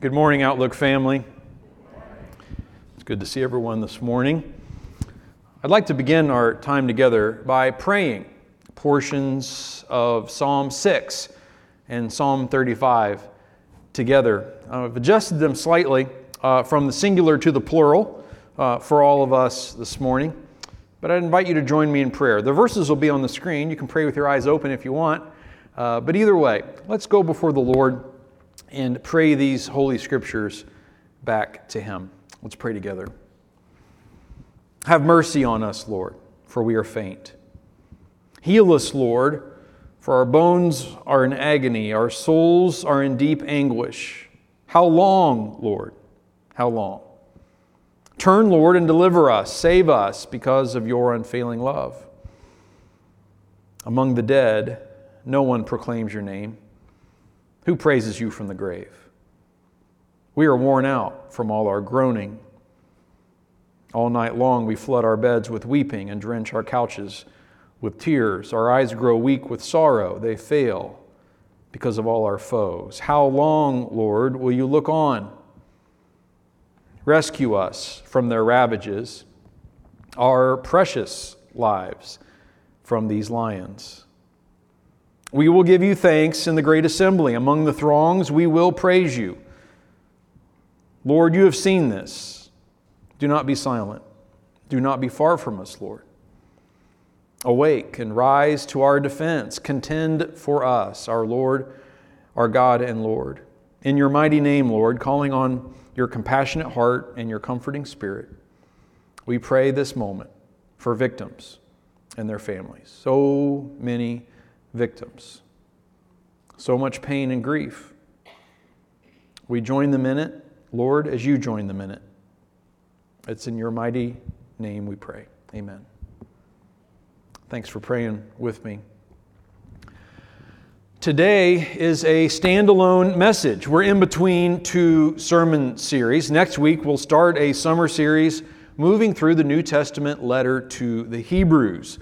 Good morning, Outlook family. It's good to see everyone this morning. I'd like to begin our time together by praying portions of Psalm 6 and Psalm 35 together. I've adjusted them slightly uh, from the singular to the plural uh, for all of us this morning, but I'd invite you to join me in prayer. The verses will be on the screen. You can pray with your eyes open if you want, uh, but either way, let's go before the Lord and pray these holy scriptures back to Him. Let's pray together. Have mercy on us, Lord, for we are faint. Heal us, Lord, for our bones are in agony, our souls are in deep anguish. How long, Lord? How long? Turn, Lord, and deliver us. Save us because of your unfailing love. Among the dead, no one proclaims your name. Who praises you from the grave? We are worn out from all our groaning. All night long we flood our beds with weeping and drench our couches with tears. Our eyes grow weak with sorrow. They fail because of all our foes. How long, Lord, will you look on? Rescue us from their ravages, our precious lives from these lions. We will give you thanks in the great assembly. Among the throngs, we will praise you. Lord, you have seen this. Do not be silent. Do not be far from us, Lord. Awake and rise to our defense. Contend for us, our Lord, our God and Lord. In your mighty name, Lord, calling on your compassionate heart and your comforting spirit, we pray this moment for victims and their families. So many victims. So much pain and grief. We join them in it, Lord, as you join them in it. It's in your mighty name we pray. Amen. Thanks for praying with me. Today is a standalone message. We're in between two sermon series. Next week, we'll start a summer series moving through the New Testament letter to the Hebrews.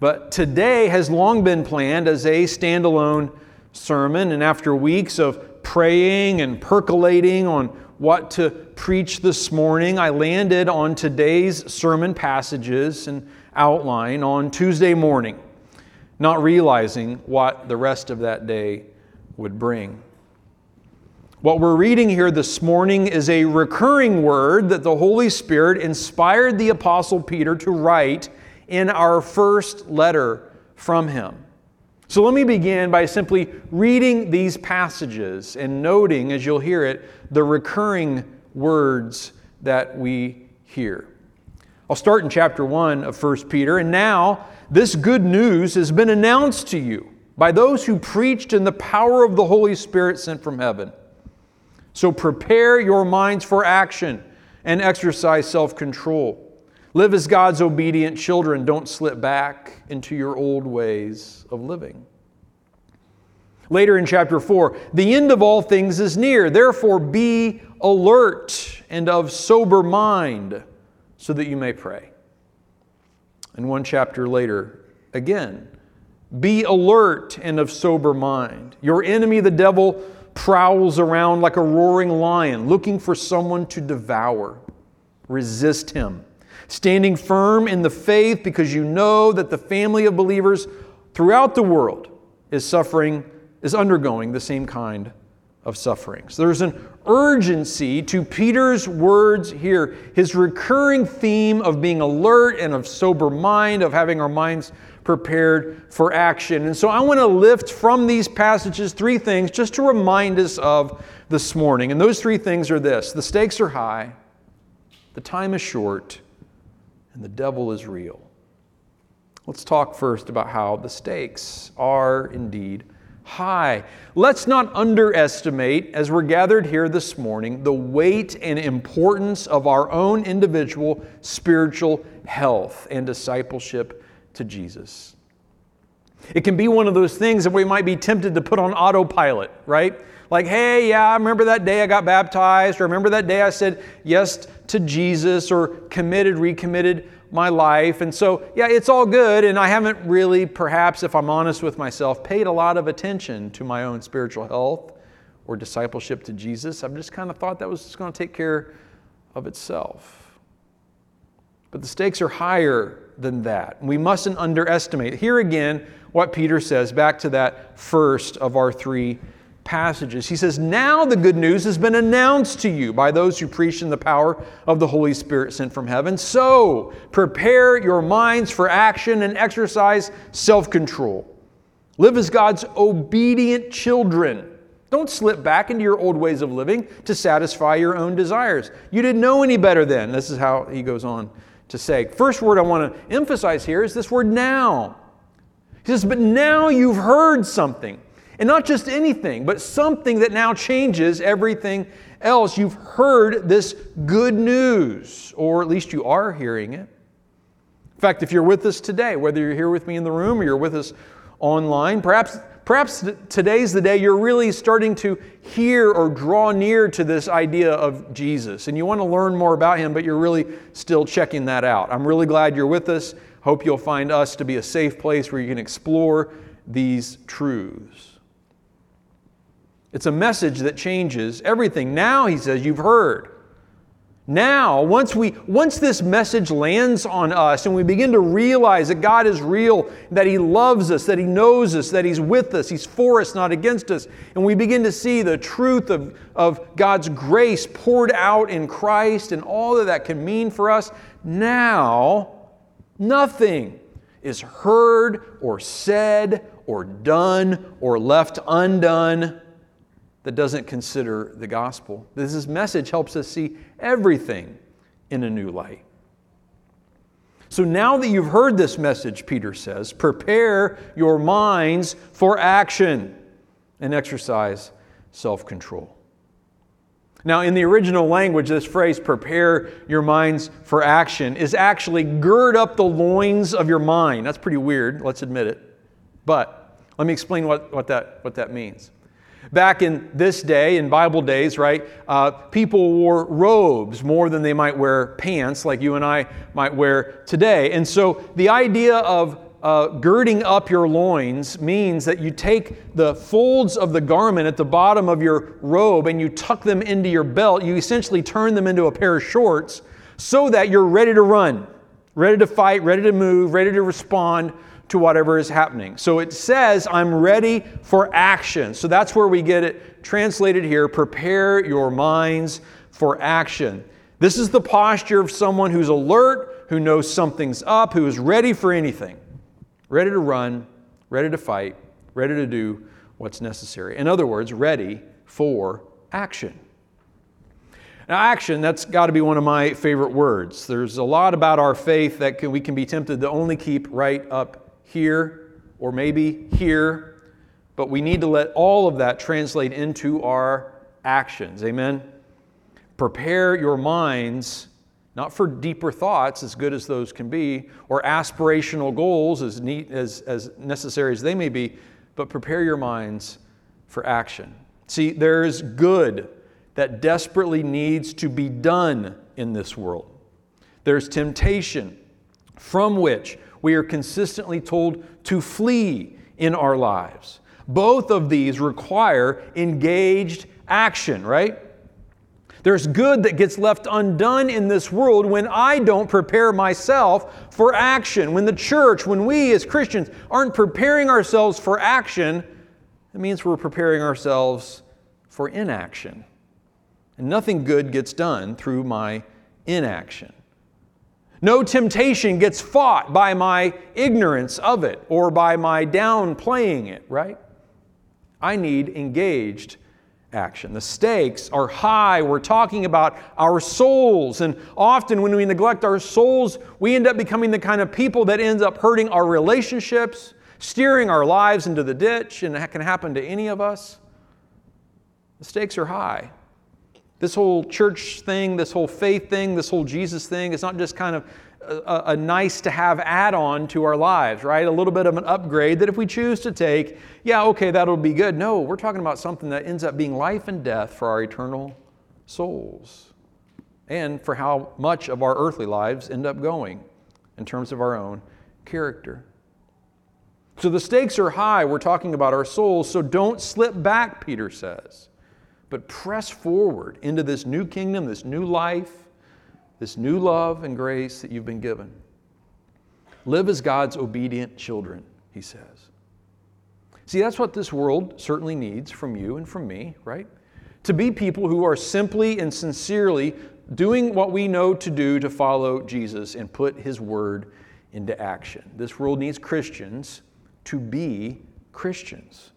But today has long been planned as a standalone sermon, and after weeks of praying and percolating on what to preach this morning, I landed on today's sermon passages and outline on Tuesday morning, not realizing what the rest of that day would bring. What we're reading here this morning is a recurring word that the Holy Spirit inspired the Apostle Peter to write in our first letter from him. So let me begin by simply reading these passages and noting, as you'll hear it, the recurring words that we hear. I'll start in chapter 1 of 1 Peter. And now, this good news has been announced to you by those who preached in the power of the Holy Spirit sent from heaven. So prepare your minds for action and exercise self control. Live as God's obedient children. Don't slip back into your old ways of living. Later in chapter 4, the end of all things is near. Therefore, be alert and of sober mind so that you may pray. And one chapter later, again, be alert and of sober mind. Your enemy, the devil, prowls around like a roaring lion looking for someone to devour. Resist him standing firm in the faith because you know that the family of believers throughout the world is suffering, is undergoing the same kind of suffering. So there's an urgency to Peter's words here, his recurring theme of being alert and of sober mind, of having our minds prepared for action. And so I want to lift from these passages three things just to remind us of this morning. And those three things are this the stakes are high, the time is short, and the devil is real. Let's talk first about how the stakes are indeed high. Let's not underestimate, as we're gathered here this morning, the weight and importance of our own individual spiritual health and discipleship to Jesus. It can be one of those things that we might be tempted to put on autopilot, right? Like, hey, yeah, I remember that day I got baptized, or remember that day I said yes to Jesus, or committed, recommitted my life. And so, yeah, it's all good. And I haven't really, perhaps, if I'm honest with myself, paid a lot of attention to my own spiritual health or discipleship to Jesus. I've just kind of thought that was just going to take care of itself. But the stakes are higher than that. We mustn't underestimate. Here again, what Peter says, back to that first of our three passages. He says, Now the good news has been announced to you by those who preach in the power of the Holy Spirit sent from heaven. So prepare your minds for action and exercise self control. Live as God's obedient children. Don't slip back into your old ways of living to satisfy your own desires. You didn't know any better then. This is how he goes on to say. First word I want to emphasize here is this word now. He says, But now you've heard something. And not just anything, but something that now changes everything else. You've heard this good news, or at least you are hearing it. In fact, if you're with us today, whether you're here with me in the room or you're with us online, perhaps, perhaps today's the day you're really starting to hear or draw near to this idea of Jesus. And you want to learn more about him, but you're really still checking that out. I'm really glad you're with us. Hope you'll find us to be a safe place where you can explore these truths. It's a message that changes everything. Now, he says, you've heard. Now, once, we, once this message lands on us and we begin to realize that God is real, that He loves us, that He knows us, that He's with us, He's for us, not against us, and we begin to see the truth of, of God's grace poured out in Christ and all that that can mean for us, now nothing is heard or said or done or left undone that doesn't consider the gospel. This message helps us see everything in a new light. So now that you've heard this message, Peter says, prepare your minds for action and exercise self control. Now, in the original language, this phrase, prepare your minds for action, is actually gird up the loins of your mind. That's pretty weird, let's admit it. But let me explain what, what, that, what that means. Back in this day, in Bible days, right, uh, people wore robes more than they might wear pants, like you and I might wear today. And so the idea of uh, girding up your loins means that you take the folds of the garment at the bottom of your robe and you tuck them into your belt. You essentially turn them into a pair of shorts so that you're ready to run, ready to fight, ready to move, ready to respond to whatever is happening. So it says, I'm ready for action. So that's where we get it translated here prepare your minds for action. This is the posture of someone who's alert, who knows something's up, who is ready for anything, ready to run, ready to fight, ready to do what's necessary. In other words, ready for action. Now, action, that's got to be one of my favorite words. There's a lot about our faith that can, we can be tempted to only keep right up here, or maybe here, but we need to let all of that translate into our actions. Amen? Prepare your minds not for deeper thoughts, as good as those can be, or aspirational goals, as, neat, as, as necessary as they may be, but prepare your minds for action. See, there's good that desperately needs to be done in this world. There's temptation from which we are consistently told to flee in our lives. Both of these require engaged action, right? There's good that gets left undone in this world when I don't prepare myself for action. When the church, when we as Christians aren't preparing ourselves for action, it means we're preparing ourselves for inaction. And nothing good gets done through my inaction. No temptation gets fought by my ignorance of it or by my downplaying it, right? I need engaged action. The stakes are high. We're talking about our souls. And often when we neglect our souls, we end up becoming the kind of people that ends up hurting our relationships, steering our lives into the ditch, and that can happen to any of us. The stakes are high. This whole church thing, this whole faith thing, this whole Jesus thing, it's not just kind of a, a nice to have add on to our lives, right? A little bit of an upgrade that if we choose to take, yeah, okay, that'll be good. No, we're talking about something that ends up being life and death for our eternal souls and for how much of our earthly lives end up going in terms of our own character. So the stakes are high. We're talking about our souls, so don't slip back, Peter says. But press forward into this new kingdom, this new life, this new love and grace that you've been given. Live as God's obedient children, he says. See, that's what this world certainly needs from you and from me, right? To be people who are simply and sincerely doing what we know to do to follow Jesus and put his word into action. This world needs Christians to be Christians.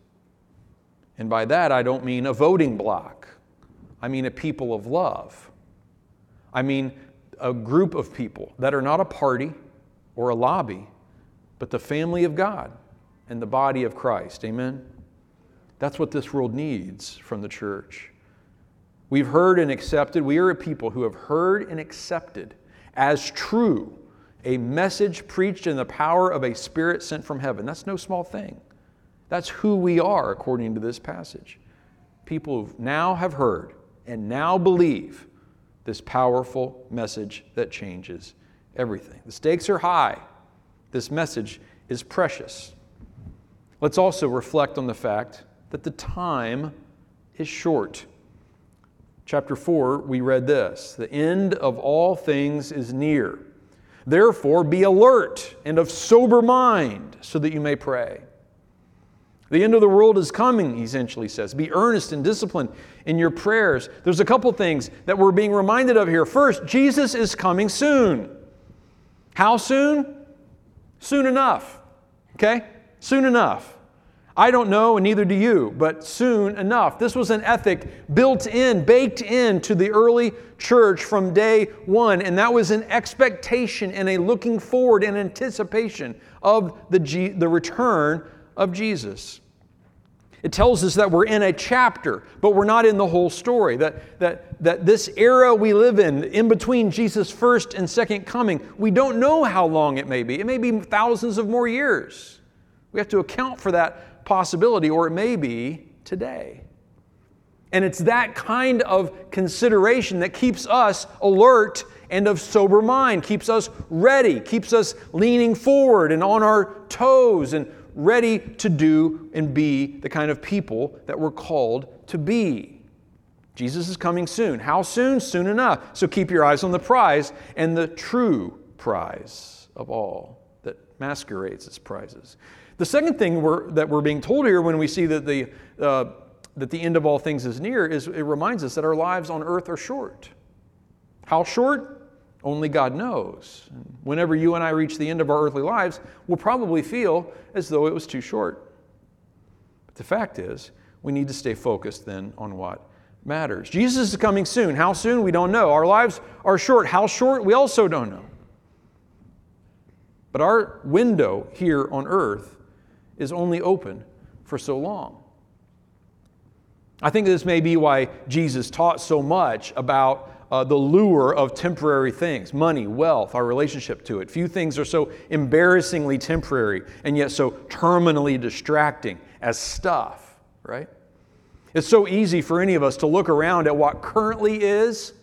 And by that, I don't mean a voting bloc, I mean a people of love. I mean a group of people that are not a party or a lobby, but the family of God and the body of Christ. Amen? That's what this world needs from the church. We've heard and accepted, we are a people who have heard and accepted as true a message preached in the power of a spirit sent from heaven. That's no small thing. That's who we are, according to this passage. People now have heard and now believe this powerful message that changes everything. The stakes are high. This message is precious. Let's also reflect on the fact that the time is short. Chapter 4, we read this The end of all things is near. Therefore, be alert and of sober mind so that you may pray. The end of the world is coming, he essentially says. Be earnest and disciplined in your prayers. There's a couple things that we're being reminded of here. First, Jesus is coming soon. How soon? Soon enough. Okay? Soon enough. I don't know, and neither do you, but soon enough. This was an ethic built in, baked in to the early church from day one, and that was an expectation and a looking forward and anticipation of the, G- the return of Jesus. It tells us that we're in a chapter, but we're not in the whole story. That, that, that this era we live in, in between Jesus' first and second coming, we don't know how long it may be. It may be thousands of more years. We have to account for that possibility, or it may be today. And it's that kind of consideration that keeps us alert and of sober mind, keeps us ready, keeps us leaning forward and on our toes and ready to do and be the kind of people that we're called to be. Jesus is coming soon. How soon? Soon enough. So keep your eyes on the prize and the true prize of all that masquerades as prizes. The second thing we're, that we're being told here when we see that the, uh, that the end of all things is near is it reminds us that our lives on earth are short. How short? Only God knows. Whenever you and I reach the end of our earthly lives, we'll probably feel as though it was too short. But the fact is, we need to stay focused then on what matters. Jesus is coming soon. How soon? We don't know. Our lives are short. How short? We also don't know. But our window here on earth is only open for so long. I think this may be why Jesus taught so much about uh, the lure of temporary things money, wealth, our relationship to it. Few things are so embarrassingly temporary and yet so terminally distracting as stuff, right? It's so easy for any of us to look around at what currently is,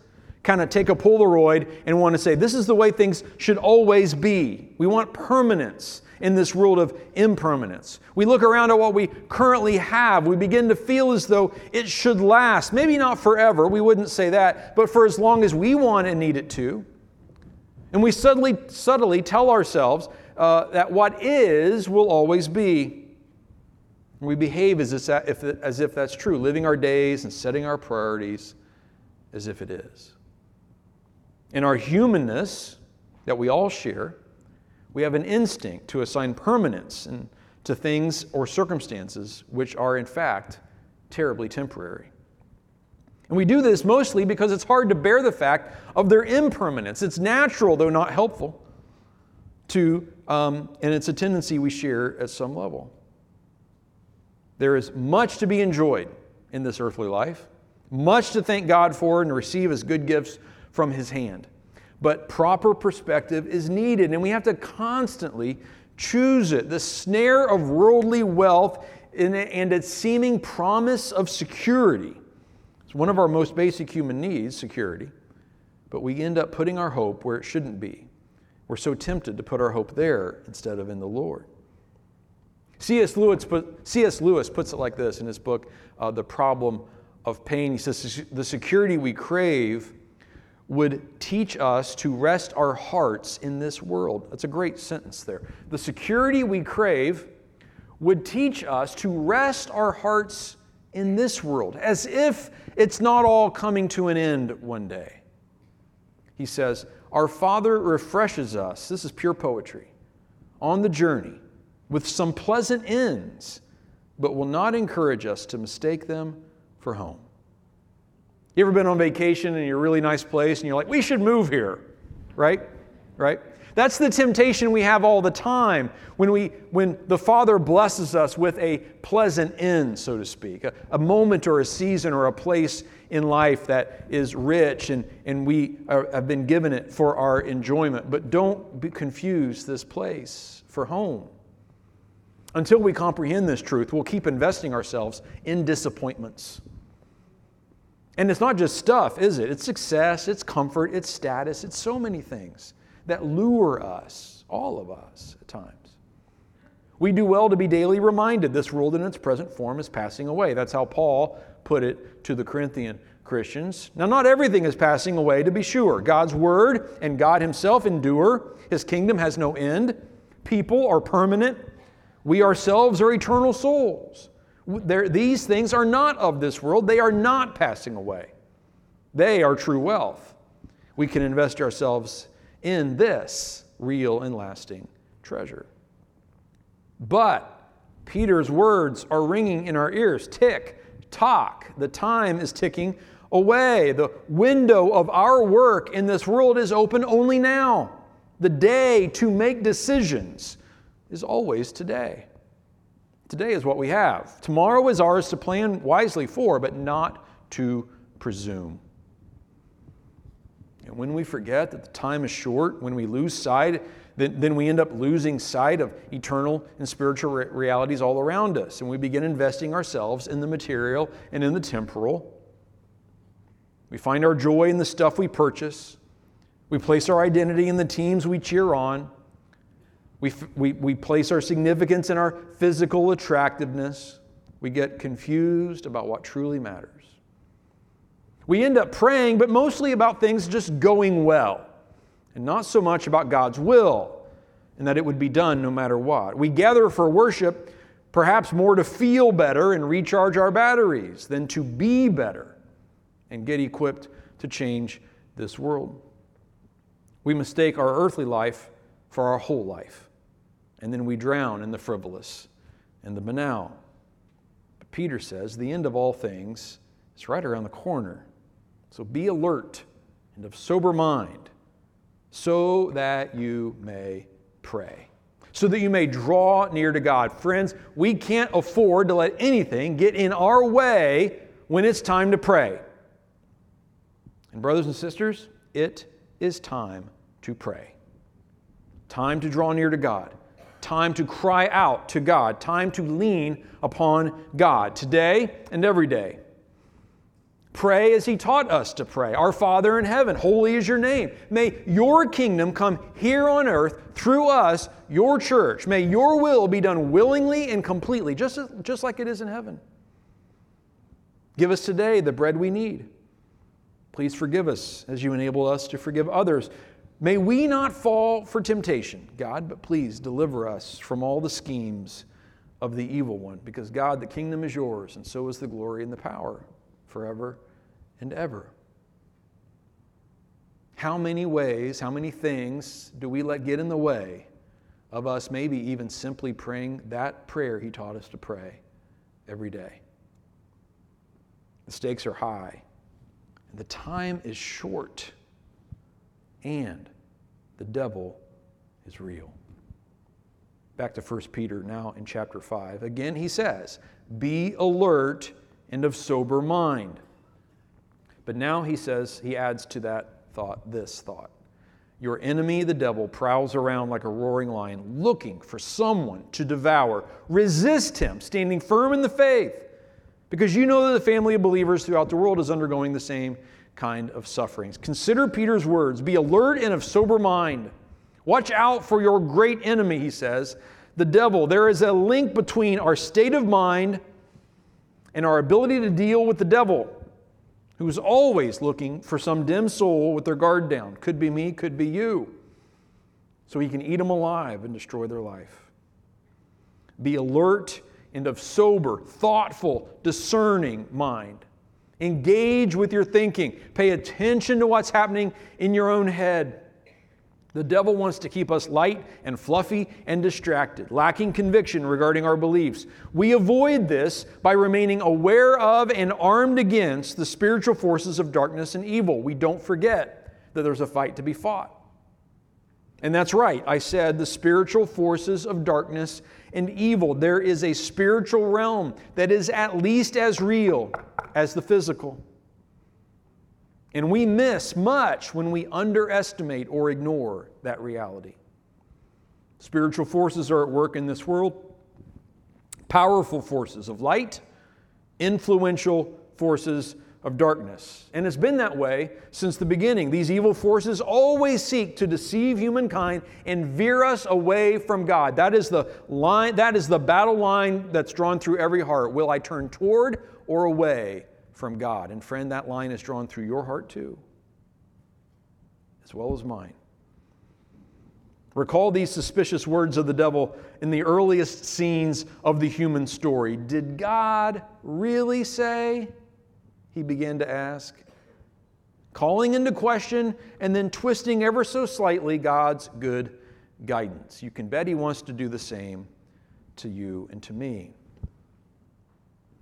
kind of take a Polaroid and want to say, this is the way things should always be. We want permanence in this world of impermanence. We look around at what we currently have. We begin to feel as though it should last. Maybe not forever, we wouldn't say that, but for as long as we want and need it to. And we subtly, subtly tell ourselves uh, that what is will always be. We behave as if, as if that's true, living our days and setting our priorities as if it is. In our humanness that we all share, we have an instinct to assign permanence and to things or circumstances which are, in fact, terribly temporary. And we do this mostly because it's hard to bear the fact of their impermanence. It's natural, though not helpful, to, um, and it's a tendency we share at some level. There is much to be enjoyed in this earthly life, much to thank God for and receive as good gifts from His hand. But proper perspective is needed, and we have to constantly choose it. The snare of worldly wealth and its seeming promise of security. It's one of our most basic human needs, security. But we end up putting our hope where it shouldn't be. We're so tempted to put our hope there instead of in the Lord. C.S. Lewis, put, C.S. Lewis puts it like this in his book, uh, The Problem of pain. He says the security we crave would teach us to rest our hearts in this world. That's a great sentence there. The security we crave would teach us to rest our hearts in this world, as if it's not all coming to an end one day. He says, Our Father refreshes us, this is pure poetry, on the journey with some pleasant ends, but will not encourage us to mistake them for home. You ever been on vacation in a really nice place and you're like, we should move here, right? Right? That's the temptation we have all the time when, we, when the Father blesses us with a pleasant end, so to speak, a, a moment or a season or a place in life that is rich and, and we are, have been given it for our enjoyment. But don't confuse this place for home. Until we comprehend this truth, we'll keep investing ourselves in disappointments. And it's not just stuff, is it? It's success, it's comfort, it's status, it's so many things that lure us, all of us at times. We do well to be daily reminded this world in its present form is passing away. That's how Paul put it to the Corinthian Christians. Now, not everything is passing away, to be sure. God's word and God Himself endure, His kingdom has no end. People are permanent. We ourselves are eternal souls. These things are not of this world, they are not passing away. They are true wealth. We can invest ourselves in this real and lasting treasure. But Peter's words are ringing in our ears tick, tock. The time is ticking away. The window of our work in this world is open only now. The day to make decisions is always today. Today is what we have. Tomorrow is ours to plan wisely for, but not to presume. And when we forget that the time is short, when we lose sight, then, then we end up losing sight of eternal and spiritual re- realities all around us. And we begin investing ourselves in the material and in the temporal. We find our joy in the stuff we purchase. We place our identity in the teams we cheer on. We, we, we place our significance in our physical attractiveness. We get confused about what truly matters. We end up praying, but mostly about things just going well, and not so much about God's will and that it would be done no matter what. We gather for worship perhaps more to feel better and recharge our batteries than to be better and get equipped to change this world. We mistake our earthly life for our whole life and then we drown in the frivolous and the banal. But Peter says the end of all things is right around the corner. So be alert and of sober mind so that you may pray, so that you may draw near to God. Friends, we can't afford to let anything get in our way when it's time to pray. And, brothers and sisters, it is time to pray. Time to draw near to God time to cry out to God, time to lean upon God today and every day. Pray as He taught us to pray. Our Father in heaven, holy is your name. May your kingdom come here on earth through us, your church. May your will be done willingly and completely, just, just like it is in heaven. Give us today the bread we need. Please forgive us as you enable us to forgive others. May we not fall for temptation, God, but please deliver us from all the schemes of the evil one, because God, the kingdom is yours, and so is the glory and the power forever and ever. How many ways, how many things do we let get in the way of us maybe even simply praying that prayer He taught us to pray every day? The stakes are high, and the time is short and the devil is real. Back to 1 Peter now in chapter 5. Again, he says, Be alert and of sober mind. But now he says, he adds to that thought this thought. Your enemy, the devil, prowls around like a roaring lion, looking for someone to devour. Resist him, standing firm in the faith, because you know that the family of believers throughout the world is undergoing the same kind of sufferings. Consider Peter's words be alert and of sober mind. Watch out for your great enemy, he says, the devil. There is a link between our state of mind and our ability to deal with the devil. who's always looking for some dim soul with their guard down. Could be me, could be you. So he can eat them alive and destroy their life. Be alert and of sober, thoughtful, discerning mind. Engage with your thinking. Pay attention to what's happening in your own head. The devil wants to keep us light and fluffy and distracted, lacking conviction regarding our beliefs. We avoid this by remaining aware of and armed against the spiritual forces of darkness and evil. We don't forget that there's a fight to be fought. And that's right, I said the spiritual forces of darkness and evil. There is a spiritual realm that is at least as real as the physical. And we miss much when we underestimate or ignore that reality. Spiritual forces are at work in this world, powerful forces of light, influential forces of darkness. And it's been that way since the beginning. These evil forces always seek to deceive humankind and veer us away from God. That is the line, that is the battle line that's drawn through every heart. Will I turn toward or away from God? And friend, that line is drawn through your heart too, as well as mine. Recall these suspicious words of the devil in the earliest scenes of the human story. Did God really say? He began to ask, calling into question and then twisting ever so slightly God's good guidance. You can bet he wants to do the same to you and to me.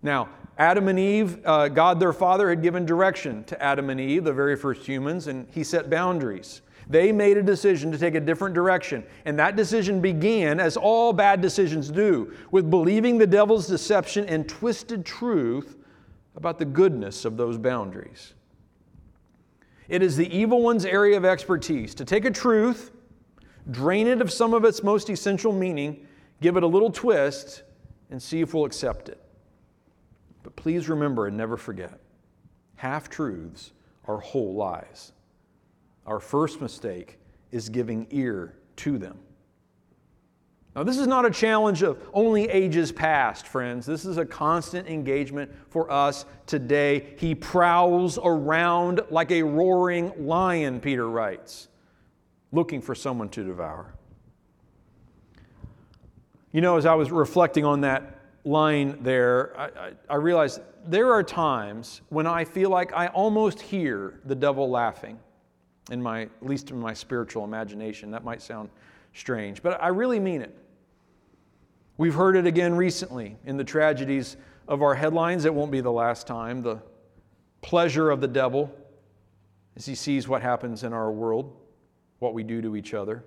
Now, Adam and Eve, uh, God their Father had given direction to Adam and Eve, the very first humans, and he set boundaries. They made a decision to take a different direction. And that decision began, as all bad decisions do, with believing the devil's deception and twisted truth about the goodness of those boundaries. It is the evil one's area of expertise to take a truth, drain it of some of its most essential meaning, give it a little twist, and see if we'll accept it. But please remember and never forget half truths are whole lies. Our first mistake is giving ear to them. Now, this is not a challenge of only ages past, friends. This is a constant engagement for us today. He prowls around like a roaring lion, Peter writes, looking for someone to devour. You know, as I was reflecting on that line there, I, I, I realized there are times when I feel like I almost hear the devil laughing in my, at least in my spiritual imagination. That might sound strange, but I really mean it. We've heard it again recently in the tragedies of our headlines. It won't be the last time. The pleasure of the devil as he sees what happens in our world, what we do to each other.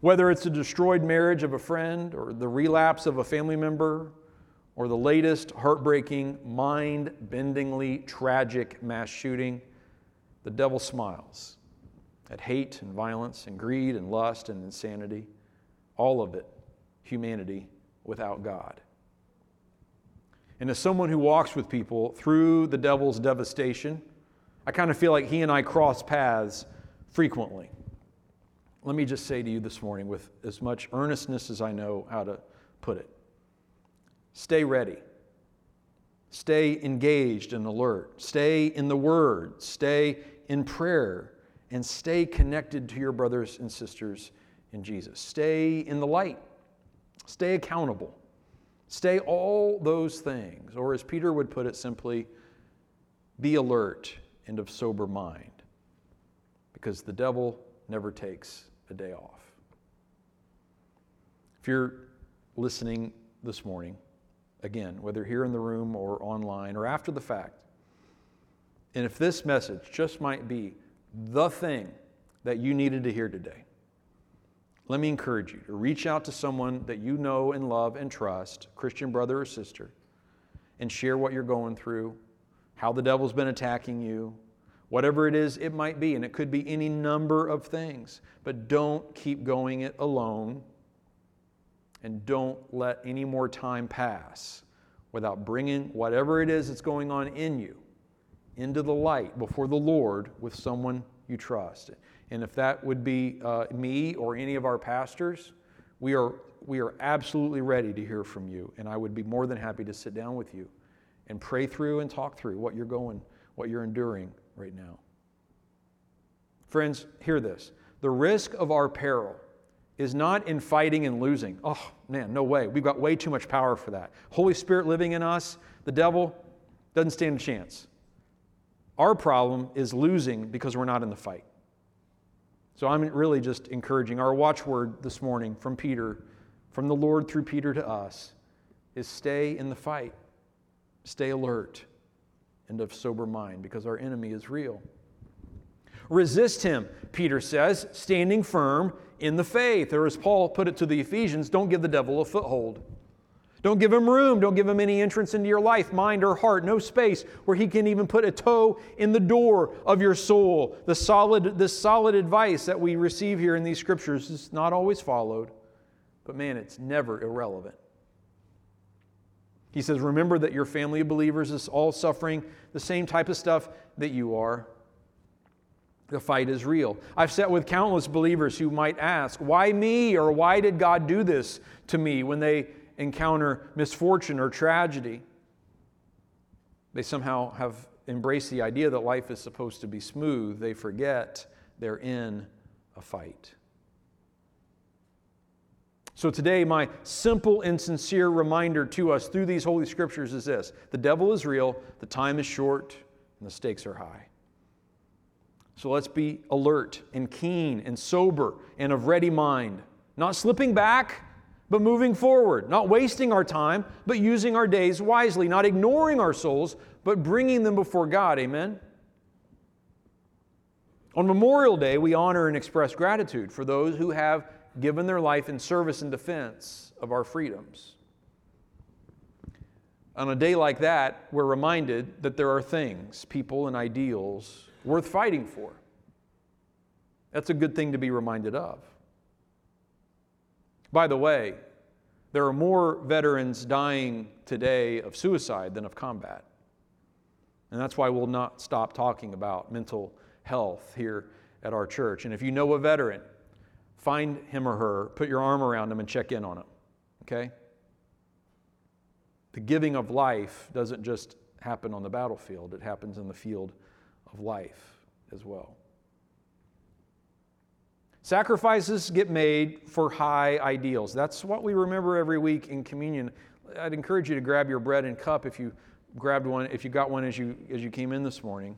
Whether it's a destroyed marriage of a friend, or the relapse of a family member, or the latest heartbreaking, mind bendingly tragic mass shooting, the devil smiles at hate and violence and greed and lust and insanity, all of it humanity without God. And as someone who walks with people through the devil's devastation, I kind of feel like he and I cross paths frequently. Let me just say to you this morning, with as much earnestness as I know how to put it stay ready. Stay engaged and alert. Stay in the Word. Stay in prayer. And stay connected to your brothers and sisters in Jesus. Stay in the light. Stay accountable. Stay all those things. Or as Peter would put it simply, be alert and of sober mind. Because the devil never takes a day off. If you're listening this morning, again, whether here in the room or online or after the fact, and if this message just might be the thing that you needed to hear today, let me encourage you to reach out to someone that you know and love and trust, Christian brother or sister, and share what you're going through, how the devil's been attacking you, whatever it is it might be. And it could be any number of things. But don't keep going it alone. And don't let any more time pass without bringing whatever it is that's going on in you into the light before the Lord with someone you trust. And if that would be uh, me or any of our pastors, we are, we are absolutely ready to hear from you. And I would be more than happy to sit down with you and pray through and talk through what you're going, what you're enduring right now. Friends, hear this. The risk of our peril is not in fighting and losing. Oh, man, no way. We've got way too much power for that. Holy Spirit living in us, the devil doesn't stand a chance. Our problem is losing because we're not in the fight. So I'm really just encouraging our watchword this morning from Peter, from the Lord through Peter to us, is stay in the fight, stay alert, and of sober mind because our enemy is real. Resist him, Peter says, standing firm in the faith. Or as Paul put it to the Ephesians, don't give the devil a foothold. Don't give him room. Don't give him any entrance into your life, mind, or heart. No space where he can even put a toe in the door of your soul. The solid, this solid advice that we receive here in these scriptures is not always followed, but man, it's never irrelevant. He says, Remember that your family of believers is all suffering the same type of stuff that you are. The fight is real. I've sat with countless believers who might ask, Why me? or Why did God do this to me when they encounter misfortune or tragedy? They somehow have embraced the idea that life is supposed to be smooth. They forget they're in a fight. So, today, my simple and sincere reminder to us through these Holy Scriptures is this the devil is real, the time is short, and the stakes are high. So, let's be alert and keen and sober and of ready mind, not slipping back, but moving forward, not wasting our time, but using our days wisely, not ignoring our souls, but bringing them before God. Amen. On Memorial Day, we honor and express gratitude for those who have given their life in service and defense of our freedoms. On a day like that, we're reminded that there are things, people, and ideals worth fighting for. That's a good thing to be reminded of. By the way, there are more veterans dying today of suicide than of combat. And that's why we'll not stop talking about mental health here at our church. And if you know a veteran, find him or her, put your arm around them, and check in on them. Okay? The giving of life doesn't just happen on the battlefield, it happens in the field of life as well. Sacrifices get made for high ideals. That's what we remember every week in communion. I'd encourage you to grab your bread and cup if you grabbed one, if you got one as you as you came in this morning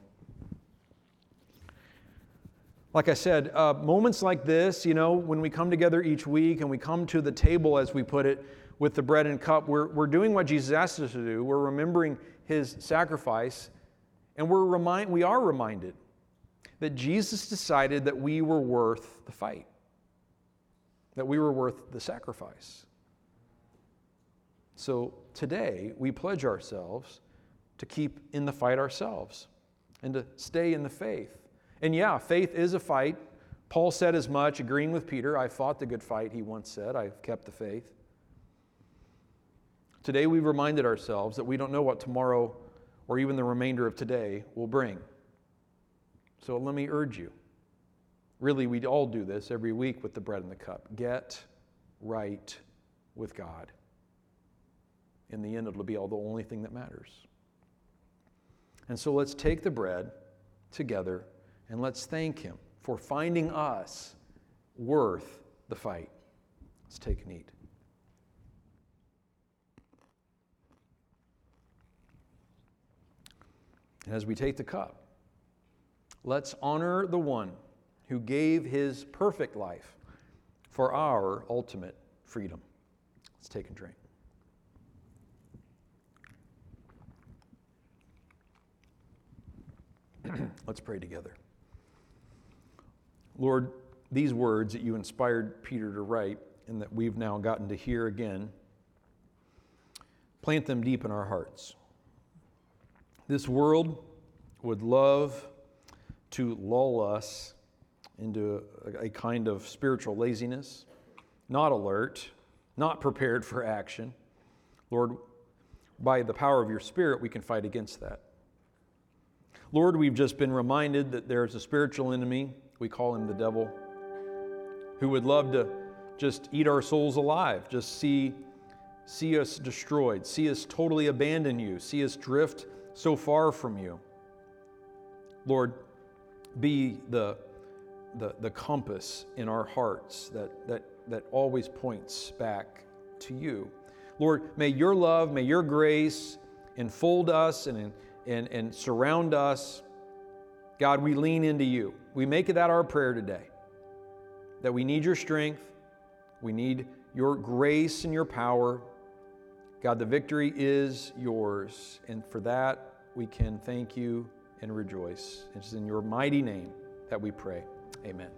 like I said, uh, moments like this, you know, when we come together each week and we come to the table, as we put it, with the bread and cup, we're, we're doing what Jesus asked us to do. We're remembering his sacrifice, and we're remind, we are reminded that Jesus decided that we were worth the fight, that we were worth the sacrifice. So today, we pledge ourselves to keep in the fight ourselves and to stay in the faith and yeah, faith is a fight. Paul said as much, agreeing with Peter. I fought the good fight, he once said. I've kept the faith. Today, we've reminded ourselves that we don't know what tomorrow or even the remainder of today will bring. So let me urge you. Really, we all do this every week with the bread and the cup. Get right with God. In the end, it'll be all the only thing that matters. And so let's take the bread together and let's thank Him for finding us worth the fight. Let's take and eat. And as we take the cup, let's honor the one who gave his perfect life for our ultimate freedom. Let's take and drink. Let's pray together. Lord, these words that you inspired Peter to write and that we've now gotten to hear again, plant them deep in our hearts. This world would love to lull us into a, kind of spiritual laziness, not alert, not prepared for action. Lord, by the power of your Spirit, we can fight against that. Lord, we've just been reminded that there's a spiritual enemy we call him the devil, who would love to just eat our souls alive, just see, see us destroyed, see us totally abandon you, see us drift so far from you. Lord, be the, the, the compass in our hearts that, that, that always points back to you. Lord, may your love, may your grace enfold us and, and, and surround us. God, we lean into you. We make that our prayer today that we need your strength, we need your grace and your power. God, the victory is yours. And for that, we can thank you and rejoice. It's in your mighty name that we pray. Amen.